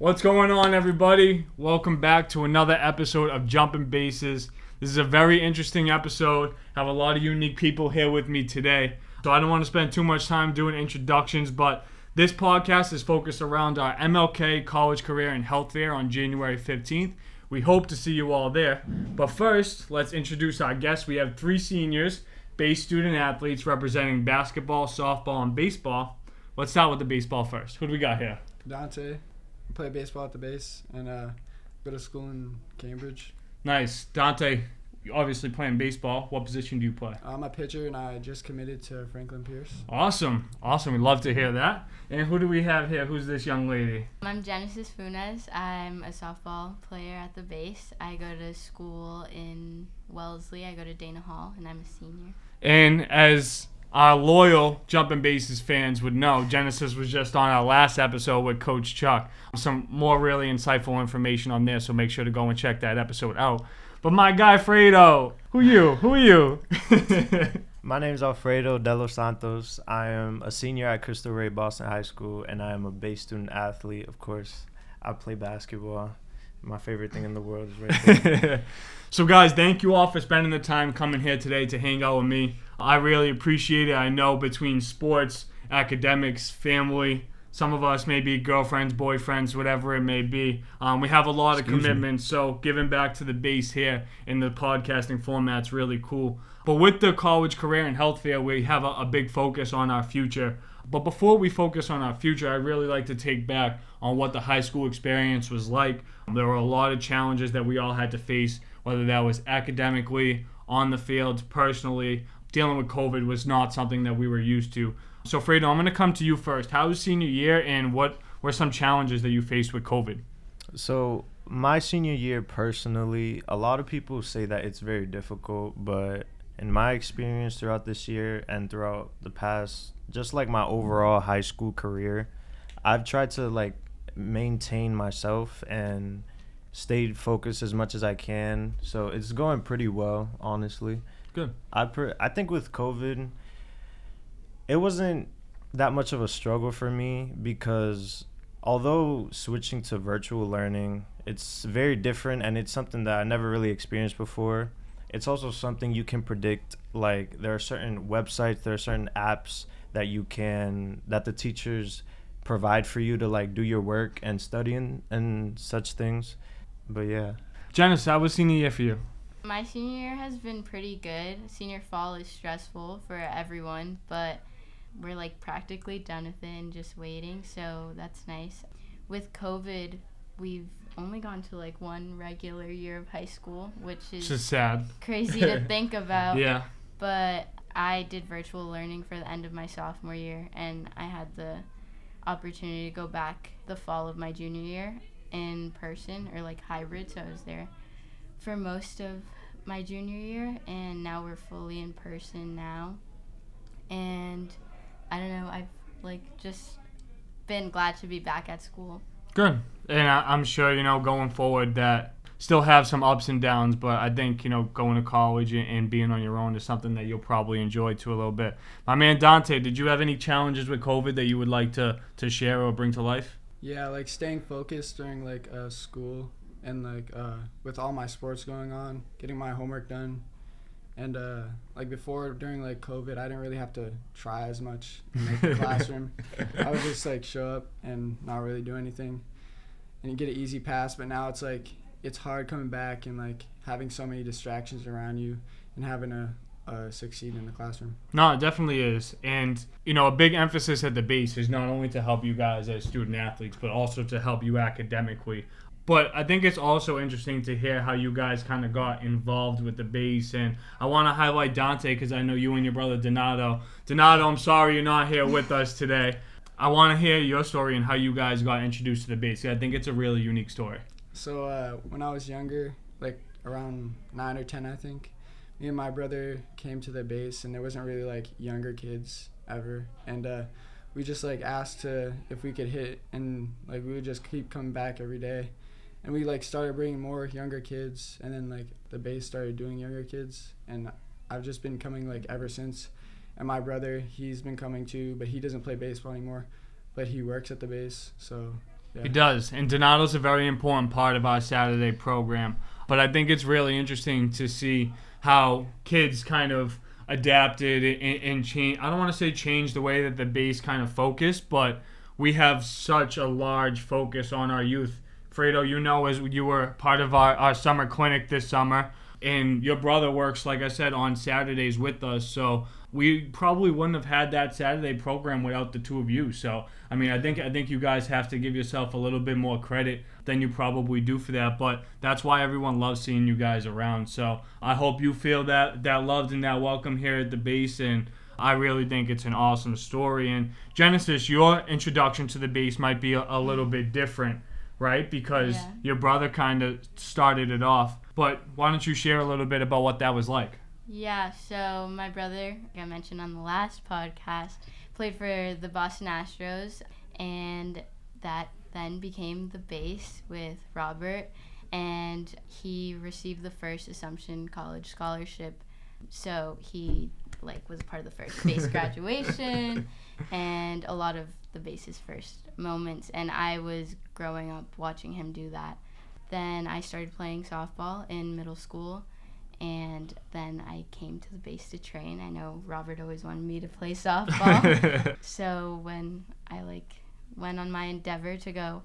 What's going on, everybody? Welcome back to another episode of Jumping Bases. This is a very interesting episode. I have a lot of unique people here with me today. So I don't want to spend too much time doing introductions, but this podcast is focused around our MLK College Career and Health Fair on January 15th. We hope to see you all there. But first, let's introduce our guests. We have three seniors, base student athletes representing basketball, softball, and baseball. Let's start with the baseball first. Who do we got here? Dante, play baseball at the base and uh, go to school in Cambridge. Nice. Dante, obviously playing baseball. What position do you play? I'm a pitcher and I just committed to Franklin Pierce. Awesome. Awesome. We'd love to hear that. And who do we have here? Who's this young lady? I'm Genesis Funes. I'm a softball player at the base. I go to school in Wellesley. I go to Dana Hall, and I'm a senior. And as our loyal Jumping Bases fans would know, Genesis was just on our last episode with Coach Chuck. Some more really insightful information on there, so make sure to go and check that episode out. But my guy Fredo, who you? Who you? My name is Alfredo De Los Santos. I am a senior at Cristo Rey Boston High School, and I am a base student athlete. Of course, I play basketball. My favorite thing in the world is right there. so, guys, thank you all for spending the time coming here today to hang out with me. I really appreciate it. I know between sports, academics, family, some of us may be girlfriends, boyfriends, whatever it may be. Um, we have a lot Excuse of commitments, so giving back to the base here in the podcasting format's really cool. But with the college career and health fair, we have a, a big focus on our future. But before we focus on our future, I really like to take back on what the high school experience was like. There were a lot of challenges that we all had to face, whether that was academically, on the field, personally. Dealing with COVID was not something that we were used to. So, Fredo, I'm going to come to you first. How was senior year, and what were some challenges that you faced with COVID? so, my senior year, personally, a lot of people say that it's very difficult, but in my experience throughout this year and throughout the past, just like my overall high school career, I've tried to like maintain myself and stay focused as much as I can. So it's going pretty well, honestly. Good. I per- I think with COVID, it wasn't that much of a struggle for me because although switching to virtual learning, it's very different and it's something that I never really experienced before. It's also something you can predict. Like there are certain websites, there are certain apps that you can that the teachers provide for you to like do your work and study and, and such things. But yeah. Janice, how was senior year for you? My senior year has been pretty good. Senior fall is stressful for everyone, but we're like practically done with it and just waiting, so that's nice. With COVID, we've only gone to like one regular year of high school, which is just sad. crazy to think about. Yeah. but I did virtual learning for the end of my sophomore year, and I had the opportunity to go back the fall of my junior year in person or like hybrid. So I was there for most of my junior year, and now we're fully in person now. And I don't know, I've like just been glad to be back at school. Good. And I, I'm sure, you know, going forward that still have some ups and downs, but I think, you know, going to college and, and being on your own is something that you'll probably enjoy too a little bit. My man Dante, did you have any challenges with COVID that you would like to, to share or bring to life? Yeah, like staying focused during like uh, school and like uh, with all my sports going on, getting my homework done. And uh, like before, during like COVID, I didn't really have to try as much in like, the classroom. I would just like show up and not really do anything, and get an easy pass. But now it's like it's hard coming back and like having so many distractions around you and having to uh, succeed in the classroom. No, it definitely is. And, you know, a big emphasis at the base is not only to help you guys as student athletes, but also to help you academically. But I think it's also interesting to hear how you guys kind of got involved with the base. And I want to highlight Dante because I know you and your brother Donato. Donato, I'm sorry you're not here with us today. I want to hear your story and how you guys got introduced to the base. I think it's a really unique story. So uh, when I was younger, like around nine or ten, I think, me and my brother came to the base, and there wasn't really like younger kids ever, and uh, we just like asked to if we could hit, and like we would just keep coming back every day, and we like started bringing more younger kids, and then like the base started doing younger kids, and I've just been coming like ever since. And my brother, he's been coming too, but he doesn't play baseball anymore, but he works at the base, so Yeah. It does. And Donato's a very important part of our Saturday program. But I think it's really interesting to see how kids kind of adapted and, and change. I don't want to say change the way that the base kind of focused, but we have such a large focus on our youth. Fredo, you know, as you were part of our, our summer clinic this summer, and your brother works, like I said, on Saturdays with us. So we probably wouldn't have had that Saturday program without the two of you. So I mean, I think I think you guys have to give yourself a little bit more credit than you probably do for that. But that's why everyone loves seeing you guys around. So I hope you feel that that loved and that welcome here at the base and. I really think it's an awesome story. And Genesis, your introduction to the base might be a, a little bit different, right? Because Yeah. your brother kind of started it off. But why don't you share a little bit about what that was like? Yeah, so my brother, like I mentioned on the last podcast, played for the Boston Astros, and that then became the base with Robert, and he received the first Assumption College scholarship. So he like was part of the first base graduation, and a lot of the base's first moments. And I was growing up watching him do that. Then I started playing softball in middle school and then I came to the base to train. I know Robert always wanted me to play softball. so when I like went on my endeavor to go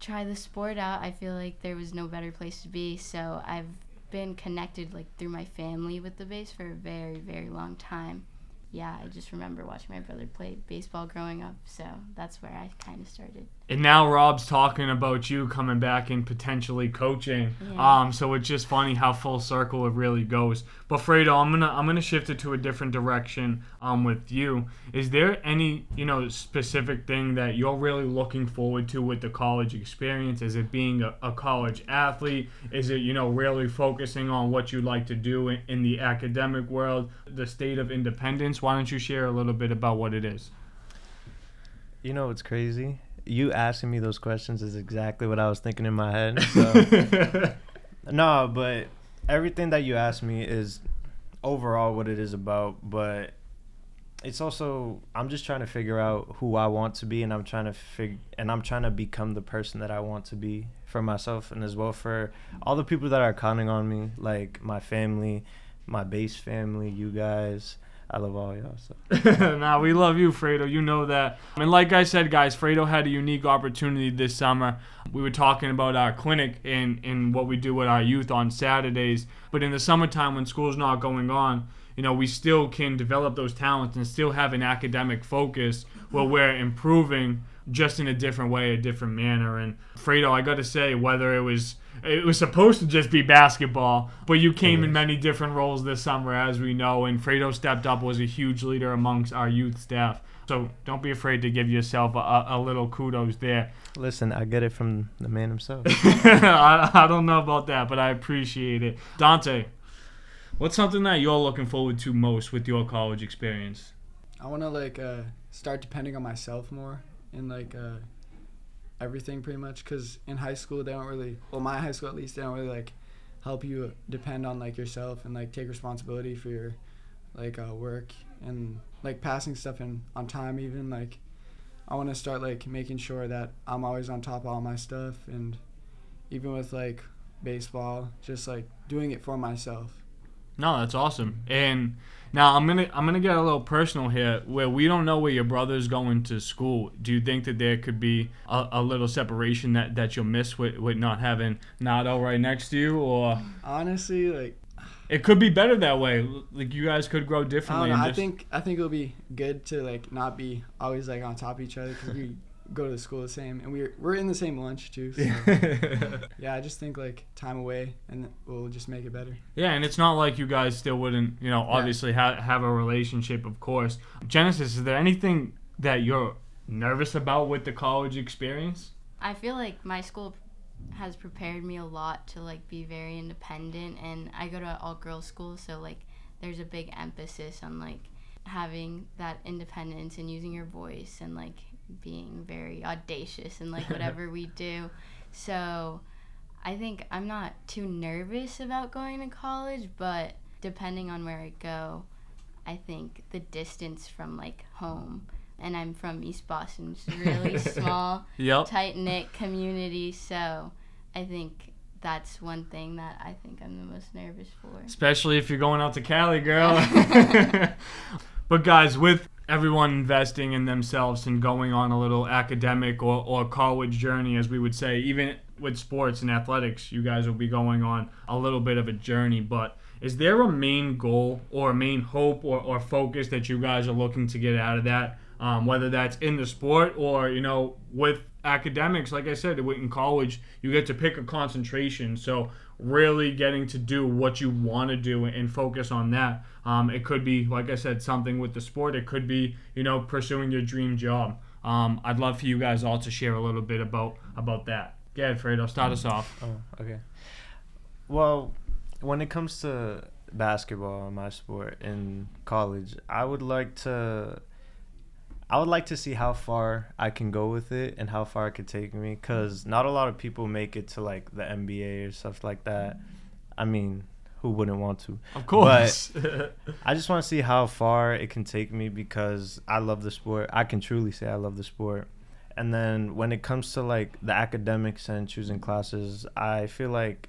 try the sport out, I feel like there was no better place to be. So I've been connected like through my family with the base for a very, very long time. Yeah, I just remember watching my brother play baseball growing up, so that's where I kind of started. And now Rob's talking about you coming back and potentially coaching. Yeah. Um, so it's just funny how full circle it really goes. But Fredo, I'm gonna I'm gonna shift it to a different direction. Um, with you, is there any you know specific thing that you're really looking forward to with the college experience? Is it being a, a college athlete? Is it you know really focusing on what you'd like to do in, in the academic world, the state of independence? Why don't you share a little bit about what it is? You know it's crazy? You asking me those questions is exactly what I was thinking in my head. So. no, but everything that you asked me is overall what it is about. But it's also I'm just trying to figure out who I want to be, and I'm trying to fig and I'm trying to become the person that I want to be for myself, and as well for all the people that are counting on me, like my family, my base family, you guys. I love all y'all. So. nah, we love you, Fredo. You know that. And like I said, guys, Fredo had a unique opportunity this summer. We were talking about our clinic and, and what we do with our youth on Saturdays. But in the summertime, when school's not going on, you know, we still can develop those talents and still have an academic focus where we're improving just in a different way, a different manner. And Fredo, I got to say, whether it was it was supposed to just be basketball, but you came in many different roles this summer, as we know. And Fredo stepped up, was a huge leader amongst our youth staff. So don't be afraid to give yourself a, a little kudos there. Listen, I get it from the man himself. I, I don't know about that, but I appreciate it. Dante, what's something that you're looking forward to most with your college experience? I want to like uh, start depending on myself more and like uh, everything pretty much because in high school they don't really well my high school at least they don't really like help you depend on like yourself and like take responsibility for your like uh, work and like passing stuff in on time even like I want to start like making sure that I'm always on top of all my stuff and even with like baseball just like doing it for myself No, that's awesome. And now I'm gonna I'm gonna get a little personal here, where we don't know where your brother's going to school. Do you think that there could be a, a little separation that, that you'll miss with, with not having Nato right next to you, or honestly like it could be better that way? Like you guys could grow I differently. know. and I think I think it'll be good to like not be always like on top of each other because we go to the school the same and we're we're in the same lunch too. So yeah, I just think like time away and we'll just make it better. Yeah, and it's not like you guys still wouldn't, you know, obviously ha- have a relationship, of course. Genesis, is there anything that you're nervous about with the college experience? I feel like my school has prepared me a lot to like be very independent and I go to all girls school so like there's a big emphasis on like having that independence and using your voice and like being very audacious and like whatever we do. So I think I'm not too nervous about going to college, but depending on where I go, I think the distance from like home and I'm from East Boston, is a really small, Yep. tight knit community. So I think that's one thing that I think I'm the most nervous for. Especially if you're going out to Cali, girl. but guys, with everyone investing in themselves and going on a little academic or, or college journey, as we would say, even with sports and athletics, you guys will be going on a little bit of a journey. But is there a main goal or a main hope or, or focus that you guys are looking to get out of that? Um, whether that's in the sport or, you know, with academics, like I said, in college, you get to pick a concentration. So really getting to do what you want to do and focus on that. Um, it could be, like I said, something with the sport. It could be, you know, pursuing your dream job. Um, I'd love for you guys all to share a little bit about about that. Go ahead, Fredo. Start us off. Oh, okay. Well, when it comes to basketball, my sport in college, I would like to I would like to see how far I can go with it and how far it could take me cuz not a lot of people make it to like the NBA or stuff like that. I mean, who wouldn't want to? Of course. I just want to see how far it can take me because I love the sport. I can truly say I love the sport. And then when it comes to like the academics and choosing classes, I feel like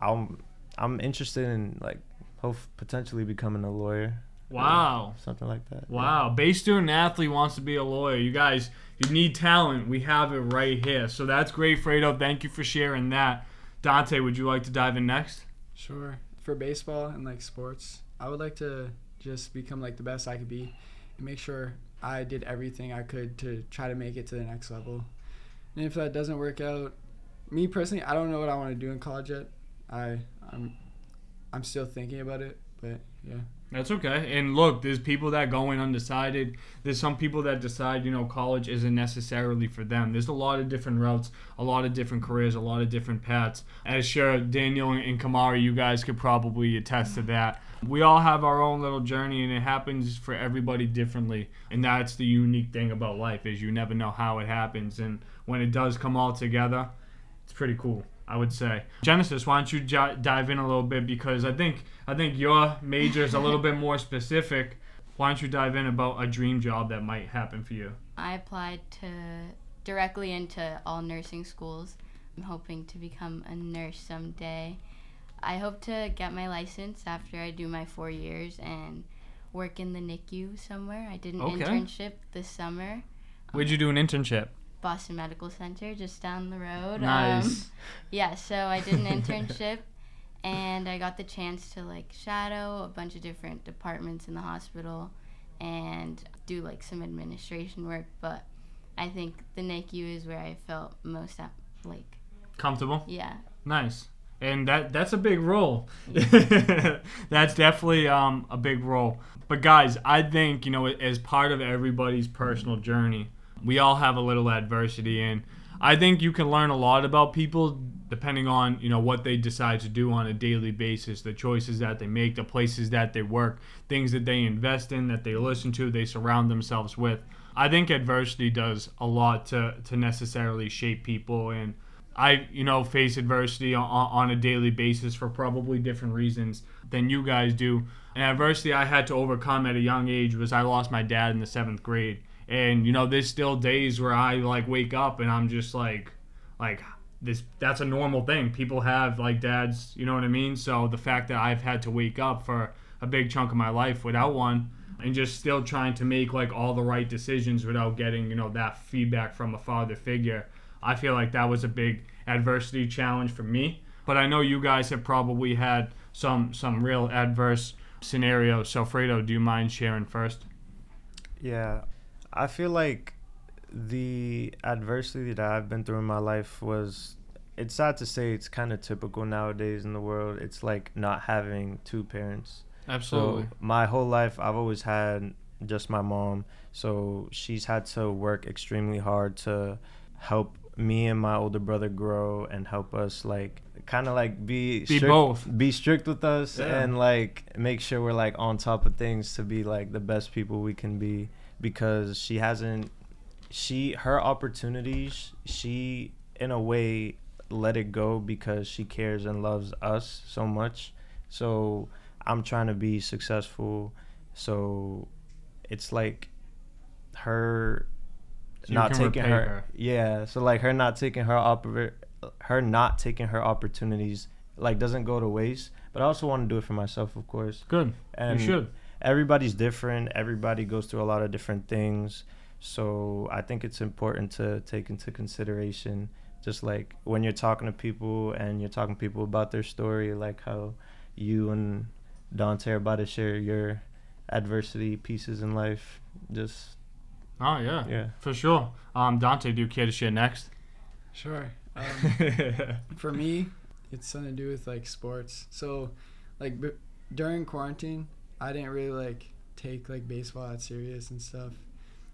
I'm I'm interested in like hope potentially becoming a lawyer. Wow. Something like that. yeah. Wow. Bay student athlete wants to be a lawyer. You guys, you need talent. We have it right here. So that's great, Fredo. Thank you for sharing that. Dante, would you like to dive in next? Sure. For baseball and like sports, I would like to just become like the best I could be and make sure I did everything I could to try to make it to the next level. And if that doesn't work out, me personally, I don't know what I want to do in college yet. I I'm I'm still thinking about it, but yeah. That's okay. And look, there's people that go in undecided. There's some people that decide, you know, college isn't necessarily for them. There's a lot of different routes, a lot of different careers, a lot of different paths. As sure, Daniel and Kamara, you guys could probably attest to that. We all have our own little journey, and it happens for everybody differently. And that's the unique thing about life is you never know how it happens. And when it does come all together, it's pretty cool. I would say. Genesis, why don't you j- dive in a little bit because I think I think your major is a little bit more specific. Why don't you dive in about a dream job that might happen for you? I applied to directly into all nursing schools. I'm hoping to become a nurse someday. I hope to get my license after I do my four years and work in the NICU somewhere. I did an Okay. internship this summer, Where'd you do an internship? Boston Medical Center, just down the road. Um, Nice. yeah, so I did an internship and I got the chance to like shadow a bunch of different departments in the hospital and do like some administration work, but I think the NICU is where I felt most at, like Comfortable. yeah. Nice. And that that's a big role. that's definitely um, a big role. But guys, I think you know as part of everybody's personal journey, we all have a little adversity, and I think you can learn a lot about people depending on you know what they decide to do on a daily basis, the choices that they make, the places that they work, things that they invest in, that they listen to, they surround themselves with. I think adversity does a lot to to necessarily shape people and. I, you know, face adversity on, on a daily basis for probably different reasons than you guys do. And adversity I had to overcome at a young age was I lost my dad in the seventh grade. And you know, there's still days where I like wake up and I'm just like, like this. That's a normal thing. People have like dads. You know what I mean? So the fact that I've had to wake up for a big chunk of my life without one and just still trying to make like all the right decisions without getting you know that feedback from a father figure i feel like that was a big adversity challenge for me but i know you guys have probably had some some real adverse scenarios so fredo do you mind sharing first Yeah, I feel like the adversity that I've been through in my life was. It's sad to say it's kind of typical nowadays in the world. It's like not having two parents. absolutely So my whole life, I've always had just my mom. So she's had to work extremely hard to help me and my older brother grow and help us like kind of like be Be strict, both. be strict with us Yeah. and like make sure we're like on top of things to be like the best people we can be because she hasn't she her opportunities she in a way let it go because she cares and loves us so much so i'm trying to be successful so it's like her So not taking her, her. yeah so like her not taking her oppor- her not taking her opportunities like doesn't go to waste but i also want to do it for myself of course Good. and you should. Everybody's different everybody goes through a lot of different things so i think it's important to take into consideration just like when you're talking to people and you're talking to people about their story like how you and dante are about to share your adversity pieces in life just Oh yeah, yeah for sure. Um, Dante, do you care to share next? Sure. Um, for me, it's something to do with like sports. So, like b- during quarantine, I didn't really like take like baseball that serious and stuff,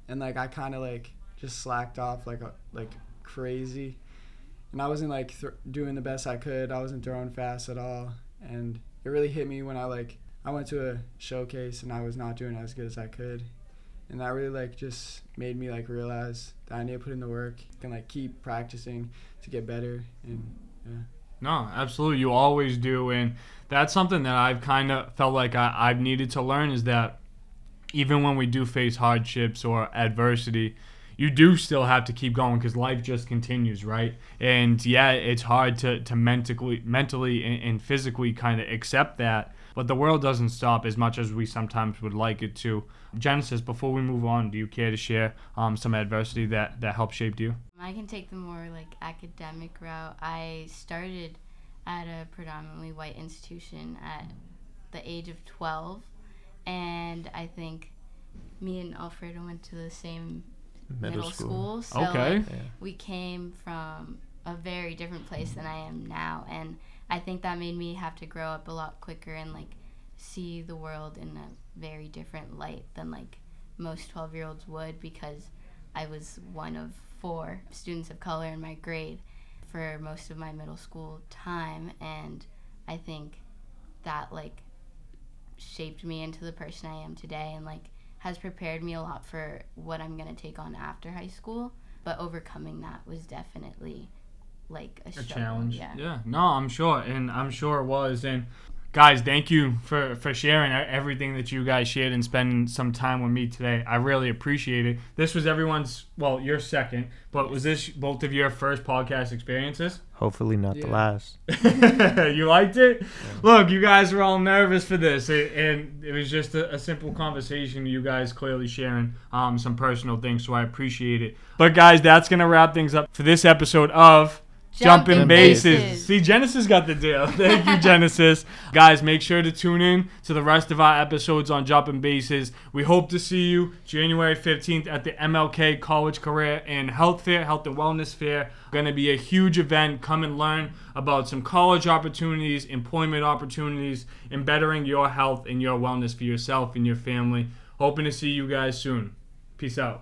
and like I kind of like just slacked off like uh, like crazy, and I wasn't like th- doing the best I could. I wasn't throwing fast at all, and it really hit me when I like I went to a showcase and I was not doing as good as I could. And that really like just made me like realize that I need to put in the work and like keep practicing to get better and yeah. No, absolutely. You always do. And that's something that I've kind of felt like I, I've needed to learn is that even when we do face hardships or adversity, you do still have to keep going because life just continues, right? And yeah, it's hard to, to mentally, mentally and, and physically kind of accept that. But the world doesn't stop as much as we sometimes would like it to. Genesis, before we move on, do you care to share um, some adversity that, that helped shape you? I can take the more like academic route. I started at a predominantly white institution at the age of 12, and I think me and Alfredo went to the same middle, school. So Okay. like, yeah we came from a very different place than I am now, and I think that made me have to grow up a lot quicker and like see the world in a very different light than like most 12 year olds would because I was one of four students of color in my grade for most of my middle school time, and I think that like shaped me into the person I am today and like has prepared me a lot for what I'm gonna take on after high school. But overcoming that was definitely like a, a struggle. challenge. Yeah. yeah. No, I'm sure, and I'm sure it was. And guys, thank you for for sharing e- everything that you guys shared and spending some time with me today. I really appreciate it. This was everyone's, well, your second, but was this both of your first podcast experiences? hopefully not the last you liked it? Look, you guys were all nervous for this, it, and it was just a, a simple conversation. You guys clearly sharing um, some personal things, so I appreciate it. But guys, that's gonna wrap things up for this episode of Jumping, Jumping bases. Bases. See, Genesis got the deal. Thank you, Genesis. Guys, make sure to tune in to the rest of our episodes on Jumping Bases. We hope to see you January 15th at the MLK College Career and Health Fair, Health and Wellness Fair. Going to be a huge event. Come and learn about some college opportunities, employment opportunities, and bettering your health and your wellness for yourself and your family. Hoping to see you guys soon. Peace out.